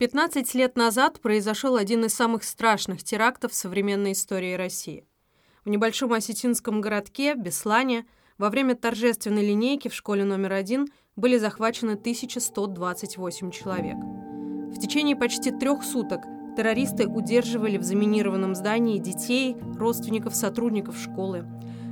15 лет назад произошел один из самых страшных терактов в современной истории России. В небольшом осетинском городке Беслане во время торжественной линейки в школе номер один были захвачены 1128 человек. В течение почти трех суток террористы удерживали в заминированном здании детей, родственников, сотрудников школы.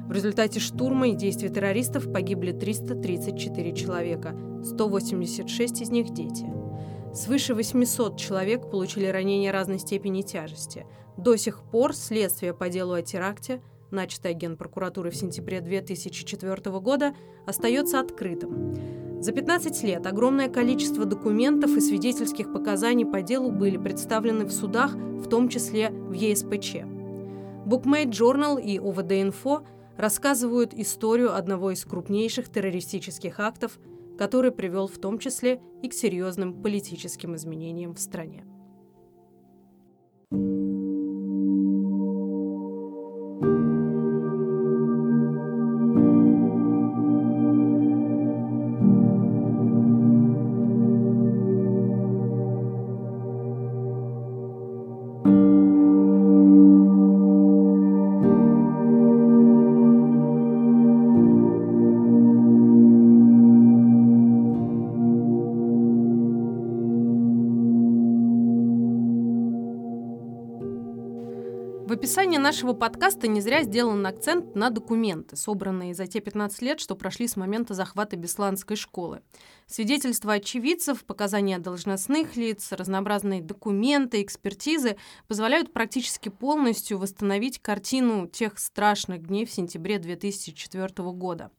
В результате штурма и действий террористов погибли 334 человека, 186 из них – дети. Свыше 800 человек получили ранения разной степени тяжести. До сих пор следствие по делу о теракте, начатое Генпрокуратурой в сентябре 2004 года, остается открытым. За 15 лет огромное количество документов и свидетельских показаний по делу были представлены в судах, в том числе в ЕСПЧ. Bookmate Journal и ОВД-инфо рассказывают историю одного из крупнейших террористических актов – который привел в том числе и к серьезным политическим изменениям в стране. Нашего подкаста не зря сделан акцент на документы, собранные за те 15 лет, что прошли с момента захвата Бесланской школы. Свидетельства очевидцев, показания должностных лиц, разнообразные документы, экспертизы позволяют практически полностью восстановить картину тех страшных дней в сентябре 2004 года.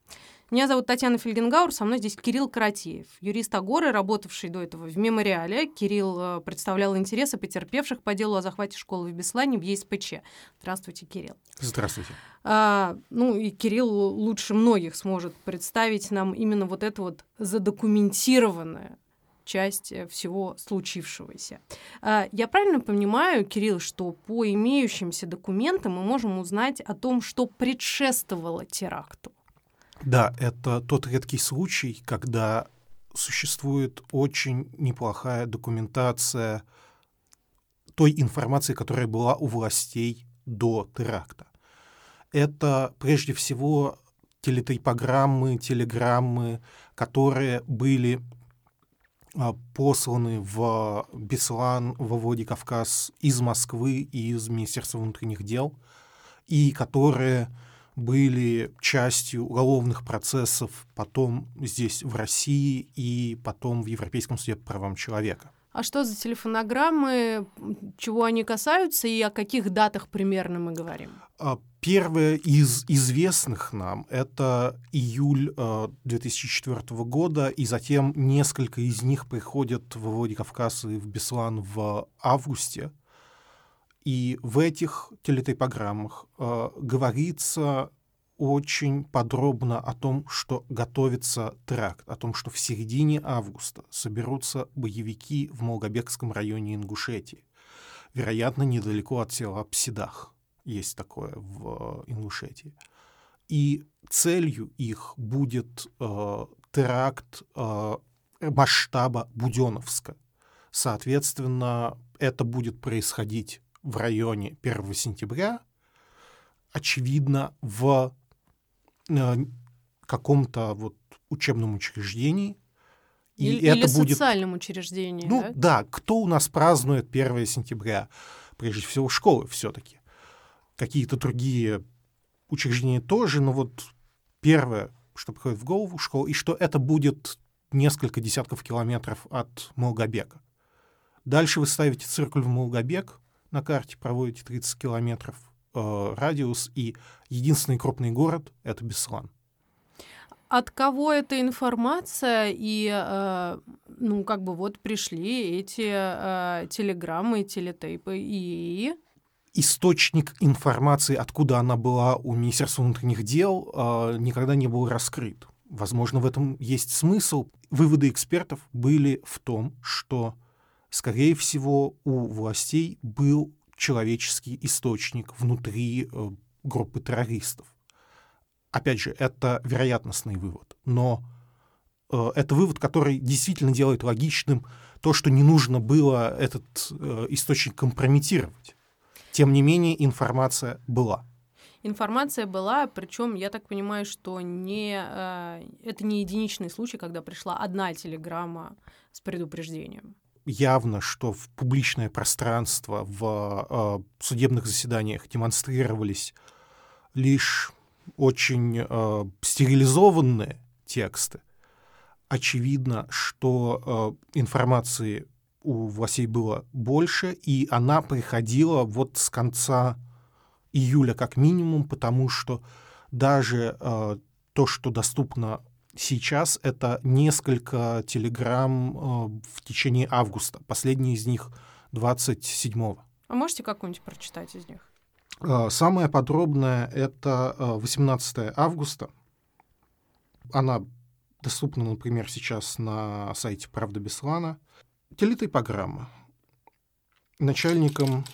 Меня зовут Татьяна Фельгенгаур, со мной здесь Кирилл Каратеев, юрист Агоры, работавший до этого в «Мемориале». Кирилл э, представлял интересы потерпевших по делу о захвате школы в Беслане в ЕСПЧ. Здравствуйте, Кирилл. Здравствуйте. А, ну и Кирилл лучше многих сможет представить нам именно вот это вот задокументированное часть э, всего случившегося. А, я правильно понимаю, Кирилл, что по имеющимся документам мы можем узнать о том, что предшествовало теракту? Да, это тот редкий случай, когда существует очень неплохая документация той информации, которая была у властей до теракта. Это прежде всего телетайпограммы, телеграммы, которые были а, посланы в Беслан, во Владикавказ из Москвы и из Министерства внутренних дел, и которые были частью уголовных процессов потом здесь, в России, и потом в Европейском суде по правам человека. А что за телефонограммы, чего они касаются и о каких датах примерно мы говорим? А, первое из известных нам — это июль 2004 а, года, и затем несколько из них приходят в Владикавказ и в Беслан в августе и в этих телетайпограммах э, говорится очень подробно о том, что готовится теракт, о том, что в середине августа соберутся боевики в Молгобекском районе Ингушетии. Вероятно, недалеко от села Псидах есть такое в Ингушетии. И целью их будет э, теракт э, масштаба Буденовска. Соответственно, это будет происходить в районе 1 сентября, очевидно, в э, каком-то вот учебном учреждении. И или, это или будет... социальном учреждении. Ну да? да, кто у нас празднует 1 сентября? Прежде всего школы все-таки. Какие-то другие учреждения тоже, но вот первое, что приходит в голову, школа, и что это будет несколько десятков километров от Молгобека. Дальше вы ставите циркуль в Молгобек, на карте проводите 30 километров э, радиус, и единственный крупный город — это Беслан. От кого эта информация и, э, ну, как бы вот пришли эти э, телеграммы, телетейпы и... Источник информации, откуда она была у Министерства внутренних дел, э, никогда не был раскрыт. Возможно, в этом есть смысл. Выводы экспертов были в том, что скорее всего, у властей был человеческий источник внутри э, группы террористов. Опять же, это вероятностный вывод, но э, это вывод, который действительно делает логичным то, что не нужно было этот э, источник компрометировать. Тем не менее, информация была. Информация была, причем я так понимаю, что не, э, это не единичный случай, когда пришла одна телеграмма с предупреждением. Явно, что в публичное пространство, в э, судебных заседаниях демонстрировались лишь очень э, стерилизованные тексты. Очевидно, что э, информации у властей было больше, и она приходила вот с конца июля как минимум, потому что даже э, то, что доступно сейчас, это несколько телеграмм э, в течение августа. Последний из них 27-го. А можете какую-нибудь прочитать из них? Э, самое подробное — это 18 э, августа. Она доступна, например, сейчас на сайте «Правда Беслана». Телетипограмма. Начальником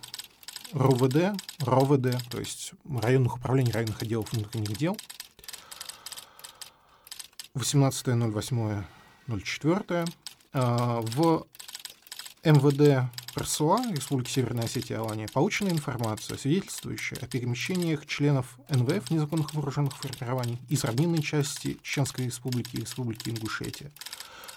РОВД, РОВД, то есть районных управлений, районных отделов внутренних дел, 18.08.04 а, в МВД РСУА Республики Северная Осетия и Алания получена информация, свидетельствующая о перемещениях членов НВФ незаконных вооруженных формирований из равнинной части Чеченской Республики и Республики Ингушетия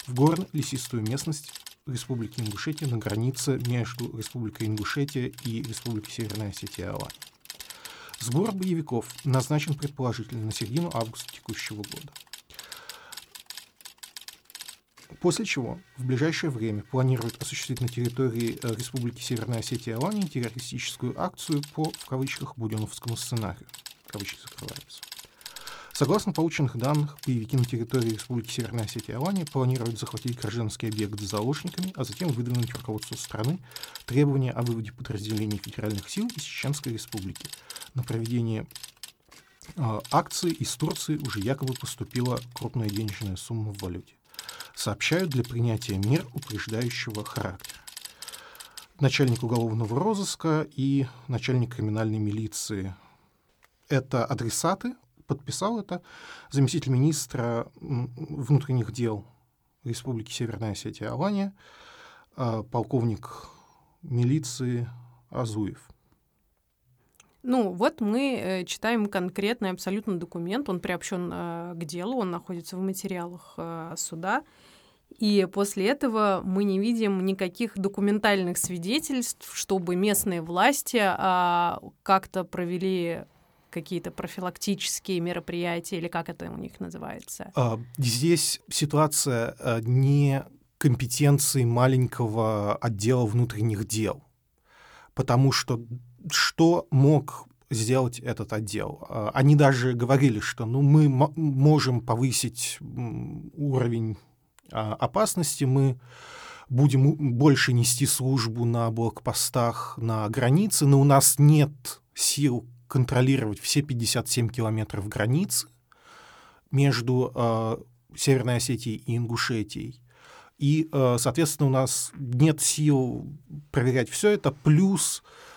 в горно-лесистую местность Республики Ингушетия на границе между Республикой Ингушетия и Республикой Северная Осетия и Алания. Сбор боевиков назначен предположительно на середину августа текущего года. После чего в ближайшее время планируют осуществить на территории э, Республики Северная Осетия и Алания террористическую акцию по, в кавычках, буденовскому сценарию. Кавычки закрываются. Согласно полученных данных, боевики на территории Республики Северная Осетия и Алания планируют захватить гражданский объект с заложниками, а затем выдвинуть руководству страны требования о выводе подразделений федеральных сил из Чеченской Республики. На проведение э, акции из Турции уже якобы поступила крупная денежная сумма в валюте. Сообщают для принятия мер упреждающего характера начальник уголовного розыска и начальник криминальной милиции. Это адресаты подписал это заместитель министра внутренних дел Республики Северная Осетия Алания, а, полковник милиции Азуев. Ну, вот мы э, читаем конкретный абсолютно документ, он приобщен э, к делу, он находится в материалах э, суда. И после этого мы не видим никаких документальных свидетельств, чтобы местные власти а, как-то провели какие-то профилактические мероприятия, или как это у них называется? А, здесь ситуация не компетенции маленького отдела внутренних дел, потому что что мог сделать этот отдел? А, они даже говорили, что ну, мы можем повысить уровень опасности, мы будем больше нести службу на блокпостах на границе, но у нас нет сил контролировать все 57 километров границы между э, Северной Осетией и Ингушетией. И, э, соответственно, у нас нет сил проверять все это, плюс э,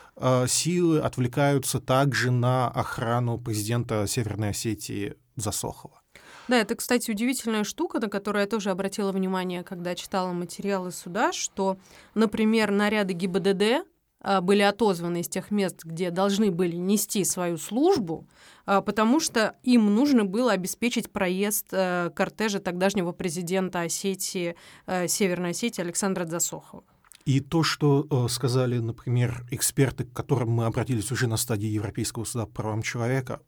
силы отвлекаются также на охрану президента Северной Осетии Засохова. Да, это, кстати, удивительная штука, на которую я тоже обратила внимание, когда читала материалы суда, что, например, наряды ГИБДД а, были отозваны из тех мест, где должны были нести свою службу, а, потому что им нужно было обеспечить проезд э, кортежа тогдашнего президента Осетии, э, Северной Осетии Александра Засохова. И то, что э, сказали, например, эксперты, к которым мы обратились уже на стадии Европейского суда по правам человека,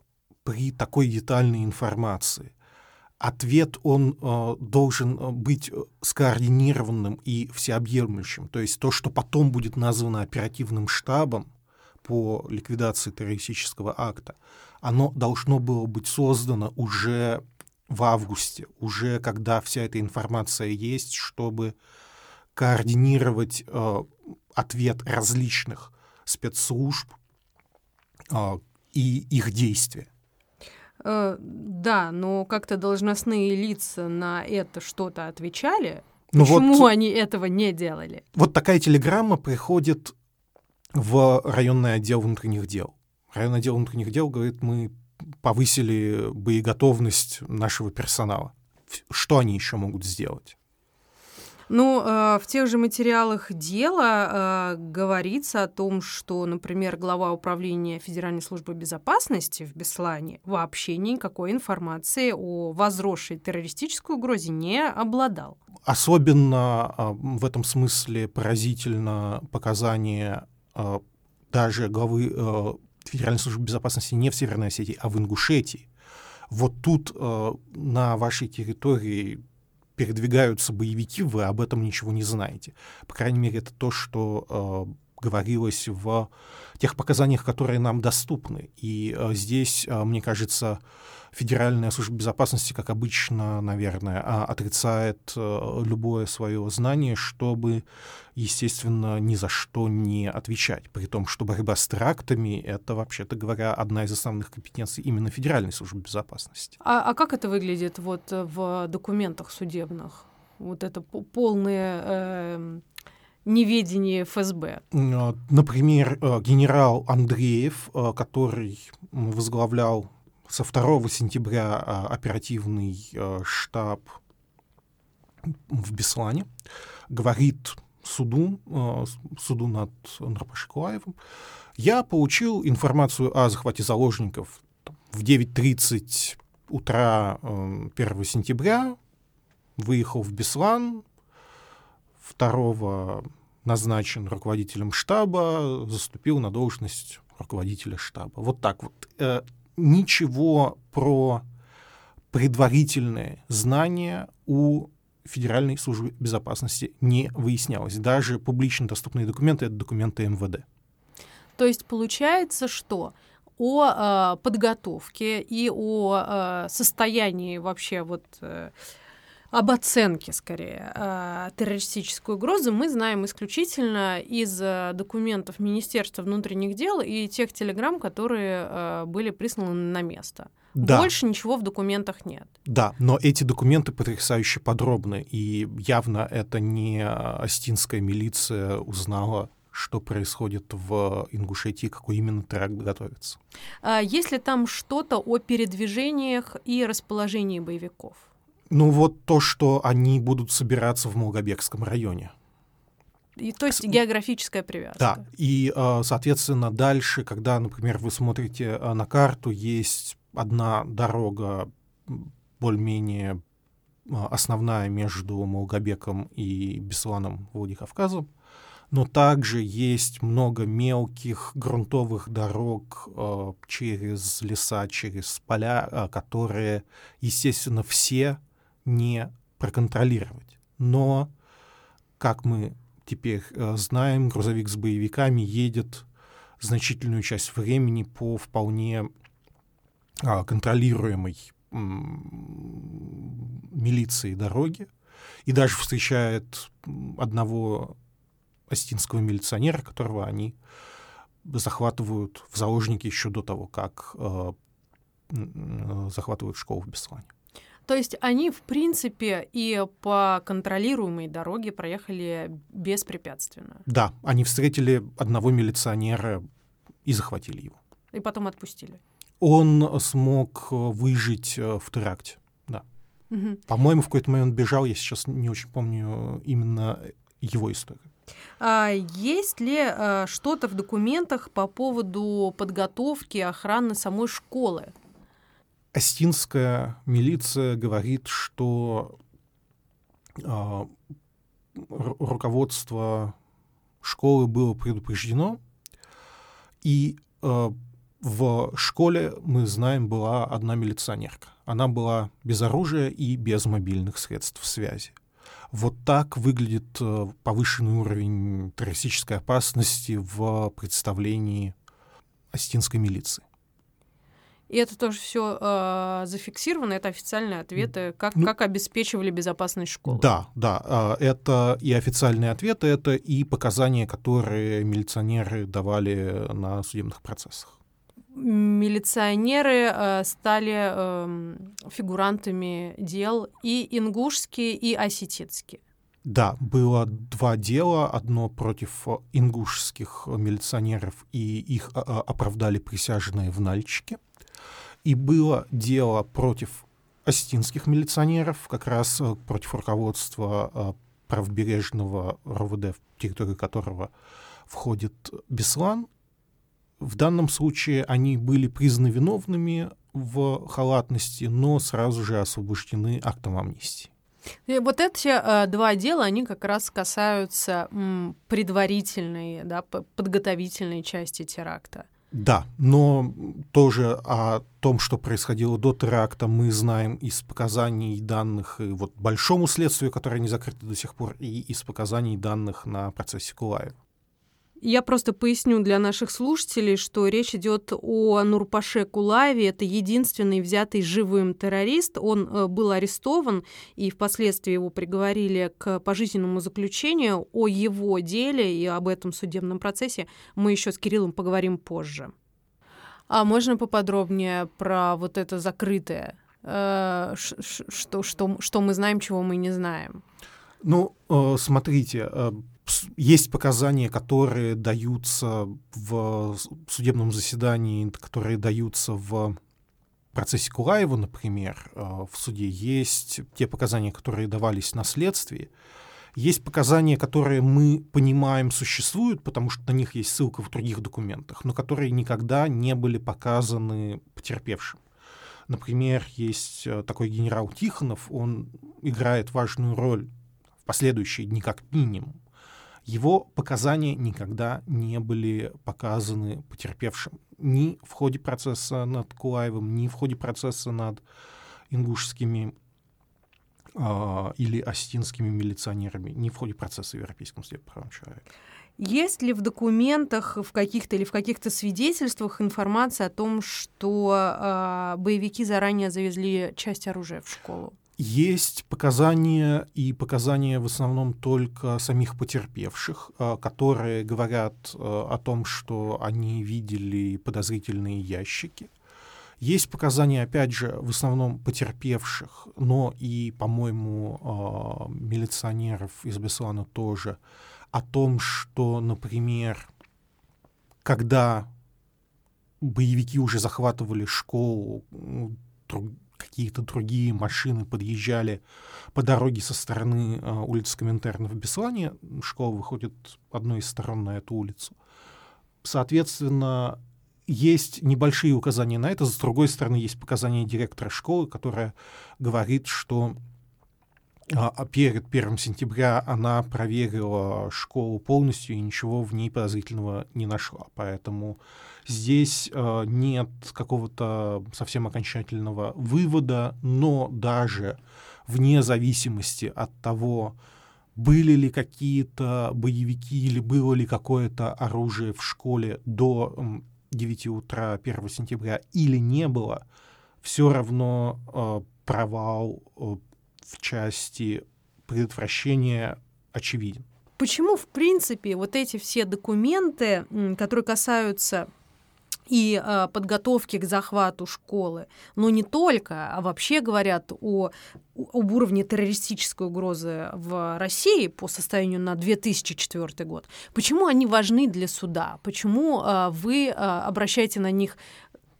при такой детальной информации – ответ, он э, должен э, быть скоординированным и всеобъемлющим. То есть то, что потом будет названо оперативным штабом по ликвидации террористического акта, оно должно было быть создано уже в августе, уже когда вся эта информация есть, чтобы координировать э, ответ различных спецслужб э, и их действия. Э, да, но как-то должностные лица на это что-то отвечали. Ну Почему вот, они этого не делали? Вот такая телеграмма приходит в районный отдел внутренних дел. Районный отдел внутренних дел говорит, мы повысили боеготовность нашего персонала. Что они еще могут сделать? Ну, э, в тех же материалах дела э, говорится о том, что, например, глава управления Федеральной службы безопасности в Беслане вообще никакой информации о возросшей террористической угрозе не обладал. Особенно э, в этом смысле поразительно показание э, даже главы э, Федеральной службы безопасности не в Северной Осетии, а в Ингушетии. Вот тут э, на вашей территории передвигаются боевики, вы об этом ничего не знаете. По крайней мере, это то, что э, говорилось в тех показаниях, которые нам доступны. И э, здесь, э, мне кажется, Федеральная служба безопасности, как обычно, наверное, а, отрицает э, любое свое знание, чтобы, естественно, ни за что не отвечать. При том, что борьба с терактами — это, вообще-то говоря, одна из основных компетенций именно Федеральной службы безопасности. А, а как это выглядит вот в документах судебных? Вот это полное э, неведение ФСБ. Например, э, генерал Андреев, э, который возглавлял со 2 сентября а, оперативный э, штаб в Беслане говорит суду, э, суду над Нрапашикуаевым, я получил информацию о захвате заложников в 9.30 утра 1 э, сентября, выехал в Беслан, 2 назначен руководителем штаба, заступил на должность руководителя штаба. Вот так вот ничего про предварительные знания у Федеральной службы безопасности не выяснялось. Даже публично доступные документы — это документы МВД. То есть получается, что о э, подготовке и о э, состоянии вообще вот э, об оценке, скорее, э, террористической угрозы мы знаем исключительно из э, документов Министерства внутренних дел и тех телеграмм, которые э, были присланы на место. Да. Больше ничего в документах нет. Да, но эти документы потрясающе подробны, и явно это не остинская милиция узнала что происходит в Ингушетии, какой именно теракт готовится. А есть ли там что-то о передвижениях и расположении боевиков? Ну вот то, что они будут собираться в Молгобекском районе. И, то есть географическая привязка. Да, и, а, соответственно, дальше, когда, например, вы смотрите а, на карту, есть одна дорога более-менее а, основная между Молгобеком и Бесланом Владикавказом, но также есть много мелких грунтовых дорог через леса, через поля, которые, естественно, все не проконтролировать. Но, как мы теперь э, знаем, грузовик с боевиками едет значительную часть времени по вполне а, контролируемой милиции дороги и даже встречает одного остинского милиционера, которого они захватывают в заложники еще до того, как э, захватывают школу в Беслане. То есть они, в принципе, и по контролируемой дороге проехали беспрепятственно. Да, они встретили одного милиционера и захватили его. И потом отпустили. Он смог выжить э, в теракте, да. Угу. По-моему, в какой-то момент бежал, я сейчас не очень помню именно его историю. А есть ли а, что-то в документах по поводу подготовки охраны самой школы? Остинская милиция говорит, что э, руководство школы было предупреждено, и э, в школе, мы знаем, была одна милиционерка. Она была без оружия и без мобильных средств связи. Вот так выглядит э, повышенный уровень террористической опасности в представлении остинской милиции. И это тоже все э, зафиксировано, это официальные ответы, как, ну, как обеспечивали безопасность школы. Да, да, э, это и официальные ответы, это и показания, которые милиционеры давали на судебных процессах. Милиционеры э, стали э, фигурантами дел и ингушские, и осетинские. Да, было два дела. Одно против ингушских милиционеров, и их оправдали присяжные в Нальчике и было дело против осетинских милиционеров, как раз э, против руководства э, правобережного РОВД, в территорию которого входит Беслан. В данном случае они были признаны виновными в халатности, но сразу же освобождены актом амнистии. И вот эти э, два дела, они как раз касаются м, предварительной, да, подготовительной части теракта. Да, но тоже о том, что происходило до теракта, мы знаем из показаний данных и вот большому следствию, которое не закрыто до сих пор, и из показаний данных на процессе Кулаева. Я просто поясню для наших слушателей, что речь идет о Нурпаше Кулаеве. Это единственный взятый живым террорист. Он э, был арестован, и впоследствии его приговорили к пожизненному заключению. О его деле и об этом судебном процессе мы еще с Кириллом поговорим позже. А можно поподробнее про вот это закрытое? Э, что, что, что мы знаем, чего мы не знаем? Ну, э, смотрите, есть показания, которые даются в судебном заседании, которые даются в процессе Кулаева, например, э, в суде. Есть те показания, которые давались на следствии. Есть показания, которые мы понимаем существуют, потому что на них есть ссылка в других документах, но которые никогда не были показаны потерпевшим. Например, есть э, такой генерал Тихонов, он играет важную роль в последующие дни как минимум его показания никогда не были показаны потерпевшим ни в ходе процесса над Кулаевым, ни в ходе процесса над ингушскими э, или осетинскими милиционерами, ни в ходе процесса в Европейском суде по правам человека. Есть ли в документах в каких-то или в каких-то свидетельствах информация о том, что э, боевики заранее завезли часть оружия в школу? Есть показания, и показания в основном только самих потерпевших, э, которые говорят э, о том, что они видели подозрительные ящики. Есть показания, опять же, в основном потерпевших, но и, по-моему, э, милиционеров из Беслана тоже, о том, что, например, когда боевики уже захватывали школу, какие-то другие машины подъезжали по дороге со стороны э, улицы Коминтерна в Беслане. Школа выходит одной из сторон на эту улицу. Соответственно, есть небольшие указания на это. С другой стороны, есть показания директора школы, которая говорит, что а, а перед 1 сентября она проверила школу полностью и ничего в ней подозрительного не нашла. Поэтому здесь э, нет какого-то совсем окончательного вывода, но даже вне зависимости от того, были ли какие-то боевики или было ли какое-то оружие в школе до 9 утра 1 сентября или не было, все равно э, провал э, в части предотвращения очевиден. Почему, в принципе, вот эти все документы, которые касаются и э, подготовки к захвату школы, но не только, а вообще говорят о, об уровне террористической угрозы в России по состоянию на 2004 год. Почему они важны для суда? Почему э, вы э, обращаете на них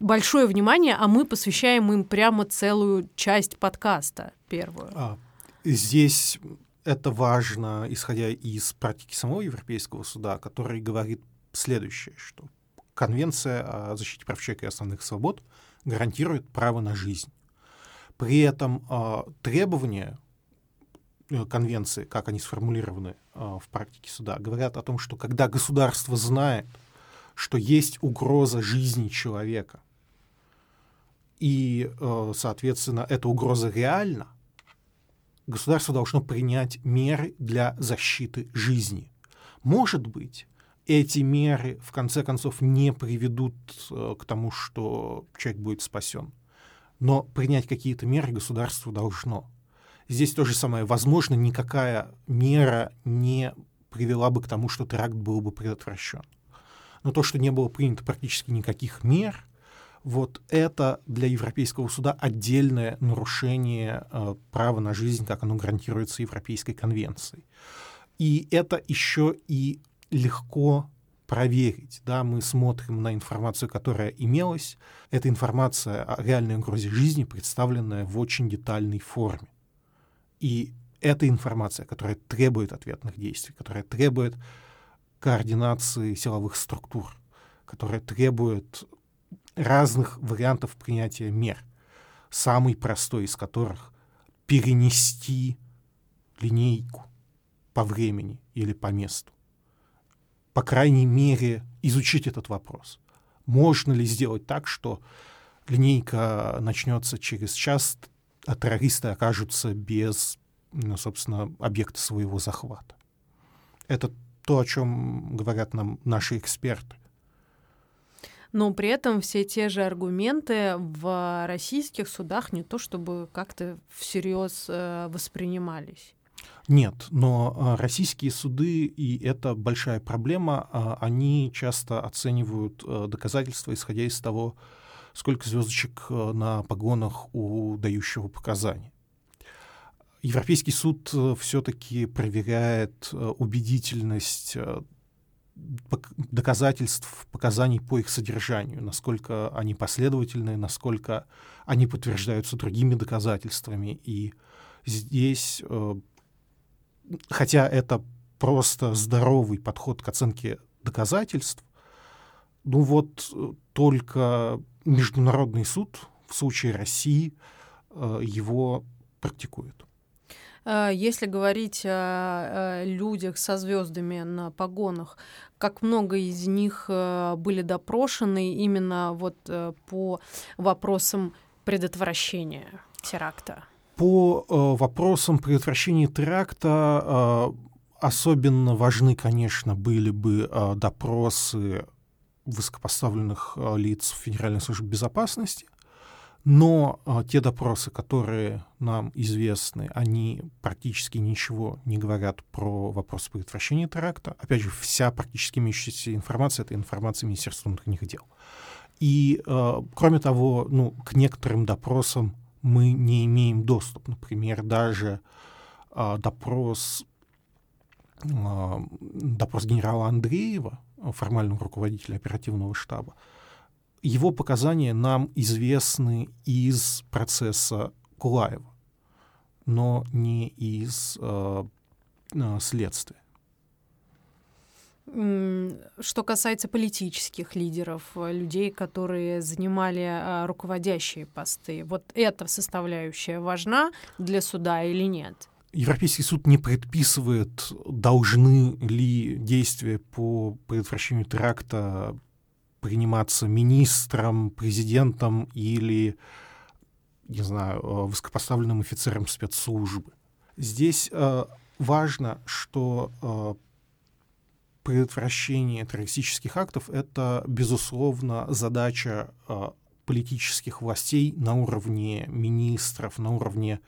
большое внимание, а мы посвящаем им прямо целую часть подкаста, первую. А, здесь это важно, исходя из практики самого Европейского суда, который говорит следующее, что Конвенция о защите прав человека и основных свобод гарантирует право на жизнь. При этом э, требования э, конвенции, как они сформулированы э, в практике суда, говорят о том, что когда государство знает, что есть угроза жизни человека, и, э, соответственно, эта угроза реальна, государство должно принять меры для защиты жизни. Может быть, эти меры в конце концов не приведут э, к тому, что человек будет спасен. Но принять какие-то меры государство должно. Здесь то же самое. Возможно, никакая мера не привела бы к тому, что теракт был бы предотвращен. Но то, что не было принято практически никаких мер, вот это для Европейского суда отдельное нарушение э, права на жизнь, как оно гарантируется Европейской конвенцией. И это еще и легко проверить. Да, мы смотрим на информацию, которая имелась. Эта информация о реальной угрозе жизни, представленная в очень детальной форме. И это информация, которая требует ответных действий, которая требует координации силовых структур, которая требует разных вариантов принятия мер, самый простой из которых — перенести линейку по времени или по месту. По крайней мере, изучить этот вопрос. Можно ли сделать так, что линейка начнется через час, а террористы окажутся без, ну, собственно, объекта своего захвата? Это то, о чем говорят нам наши эксперты но при этом все те же аргументы в российских судах не то чтобы как-то всерьез э, воспринимались. Нет, но а, российские суды, и это большая проблема, а, они часто оценивают э, доказательства, исходя из того, сколько звездочек э, на погонах у дающего показания. Европейский суд все-таки проверяет убедительность доказательств, показаний по их содержанию, насколько они последовательны, насколько они подтверждаются другими доказательствами. И здесь, э, хотя это просто здоровый подход к оценке доказательств, ну вот э, только Международный суд в случае России э, его практикует. Э, если говорить о людях со звездами на погонах, как много из них были допрошены именно вот по вопросам предотвращения теракта? По вопросам предотвращения теракта особенно важны, конечно, были бы допросы высокопоставленных лиц Федеральной службы безопасности, но а, те допросы, которые нам известны, они практически ничего не говорят про вопрос предотвращения теракта. Опять же, вся практически имеющаяся информация — это информация Министерства внутренних дел. И, э, кроме того, ну, к некоторым допросам мы не имеем доступ. Например, даже э, допрос, э, допрос генерала Андреева, формального руководителя оперативного штаба, его показания нам известны из процесса Кулаева, но не из э, следствия. Что касается политических лидеров, людей, которые занимали а, руководящие посты, вот эта составляющая важна для суда или нет? Европейский суд не предписывает, должны ли действия по предотвращению теракта приниматься министром, президентом или, не знаю, э, высокопоставленным офицером спецслужбы. Здесь э, важно, что э, предотвращение террористических актов — это, безусловно, задача э, политических властей на уровне министров, на уровне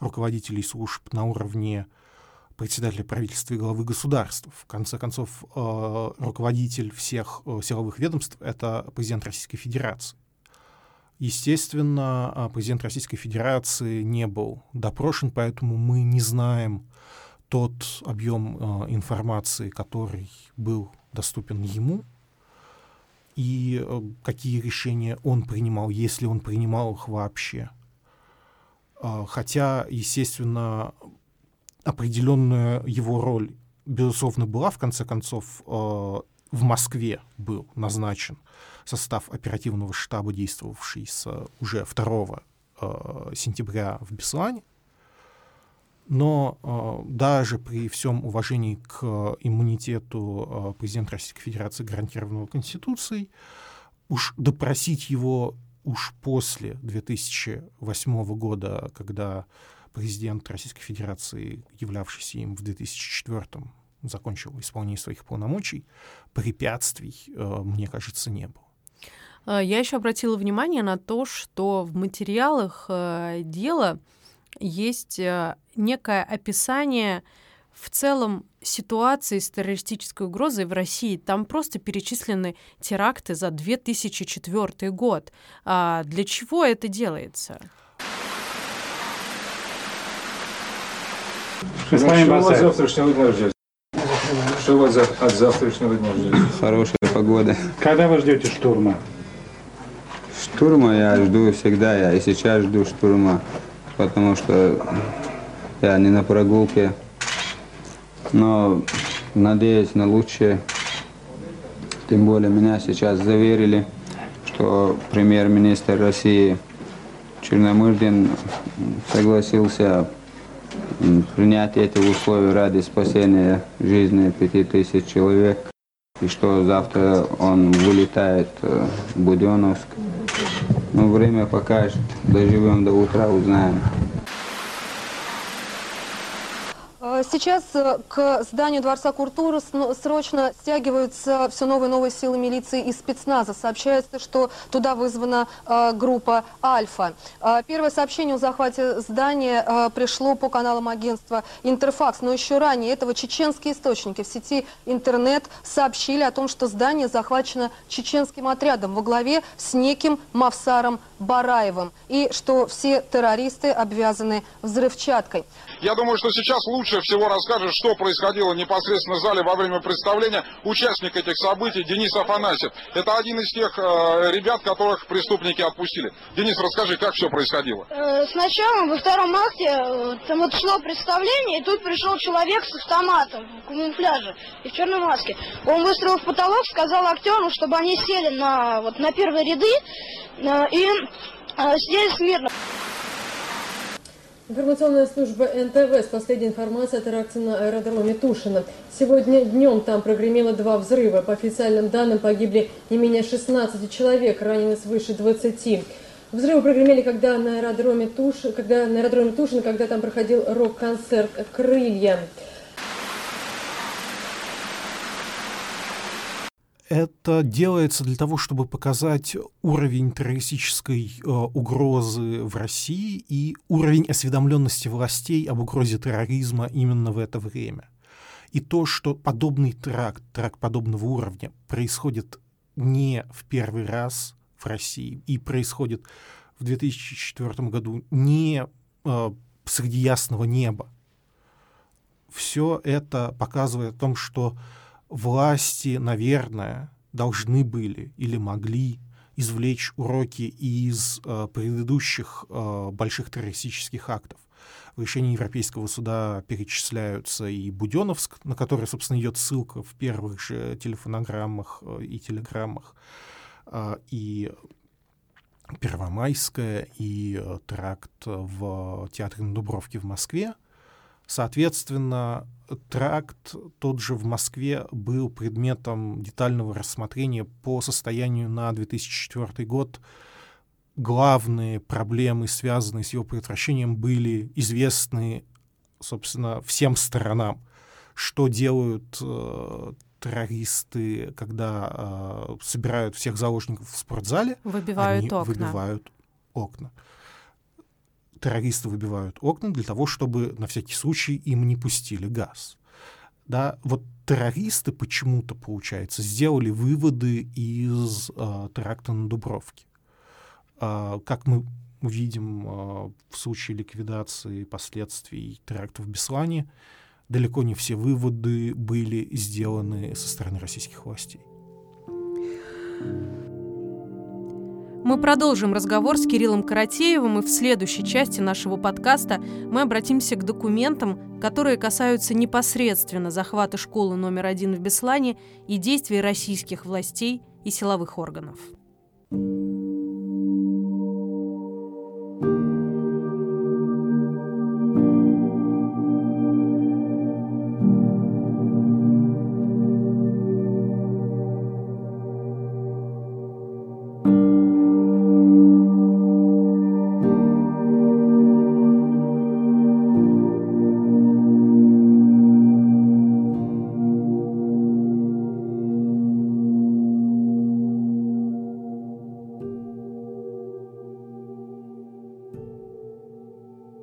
руководителей служб, на уровне председателя правительства и главы государства. В конце концов, э, руководитель всех э, силовых ведомств — это президент Российской Федерации. Естественно, э, президент Российской Федерации не был допрошен, поэтому мы не знаем тот объем информации, который был доступен ему, и какие решения он принимал, если он принимал их вообще. Хотя, естественно, определенная его роль, безусловно, была. В конце концов, э, в Москве был назначен состав оперативного штаба, действовавший с уже 2 э, сентября в Беслане. Но э, даже при всем уважении к иммунитету президента Российской Федерации, гарантированного Конституцией, уж допросить его уж после 2008 года, когда президент Российской Федерации, являвшийся им в 2004 закончил исполнение своих полномочий, препятствий, э, мне кажется, не было. А, я еще обратила внимание на то, что в материалах э, дела есть э, некое описание в целом ситуации с террористической угрозой в России. Там просто перечислены теракты за 2004 год. А для чего это делается? Что у вас завтрашнего дня ждете? Что вас от завтрашнего дня ждете? Хорошая погода. Когда вы ждете штурма? Штурма я жду всегда, я и сейчас жду штурма, потому что а не на прогулке. Но надеюсь на лучшее. Тем более меня сейчас заверили, что премьер-министр России Черномырдин согласился принять эти условия ради спасения жизни пяти тысяч человек. И что завтра он вылетает э, в Буденновск. Но время покажет. Доживем до утра, узнаем. Э, сейчас э, к зданию Дворца культуры срочно стягиваются все новые и новые силы милиции и спецназа. Сообщается, что туда вызвана э, группа «Альфа». Первое сообщение о захвате здания пришло по каналам агентства «Интерфакс». Но еще ранее этого чеченские источники в сети интернет сообщили о том, что здание захвачено чеченским отрядом во главе с неким Мавсаром Бараевым. И что все террористы обвязаны взрывчаткой. Я думаю, что сейчас лучше всего расскажет, что происходило непосредственно в зале во время представления участник этих событий Денис Афанасьев. Это один из тех э, ребят, которых преступники отпустили. Денис, расскажи, как все происходило? Э, сначала во втором акте э, там вот шло представление, и тут пришел человек с автоматом в камуфляже и в черной маске. Он выстрелил в потолок, сказал актерам, чтобы они сели на, вот, на первые ряды э, и э, сидели смирно. Информационная служба НТВ с последней информацией о теракте на аэродроме Тушино. Сегодня днем там прогремело два взрыва. По официальным данным погибли не менее 16 человек, ранены свыше 20. Взрывы прогремели, когда на аэродроме Туш, когда на аэродроме Тушино, когда там проходил рок-концерт «Крылья». Это делается для того, чтобы показать уровень террористической э, угрозы в России и уровень осведомленности властей об угрозе терроризма именно в это время. И то, что подобный теракт, теракт подобного уровня происходит не в первый раз в России и происходит в 2004 году не э, среди ясного неба, все это показывает о том, что власти, наверное, должны были или могли извлечь уроки из э, предыдущих э, больших террористических актов. В решении Европейского суда перечисляются и Буденовск, на который, собственно, идет ссылка в первых же телефонограммах э, и телеграммах, э, и Первомайская, и э, теракт в театре на Дубровке в Москве. Соответственно, тракт тот же в Москве был предметом детального рассмотрения по состоянию на 2004 год. Главные проблемы, связанные с его предотвращением, были известны, собственно, всем сторонам. Что делают э, террористы, когда э, собирают всех заложников в спортзале? Выбивают Они окна. Выбивают окна террористы выбивают окна для того, чтобы на всякий случай им не пустили газ. Да, вот террористы почему-то, получается, сделали выводы из э, теракта на Дубровке. Э, как мы увидим э, в случае ликвидации последствий теракта в Беслане, далеко не все выводы были сделаны со стороны российских властей. Мы продолжим разговор с Кириллом Каратеевым, и в следующей части нашего подкаста мы обратимся к документам, которые касаются непосредственно захвата школы номер один в Беслане и действий российских властей и силовых органов.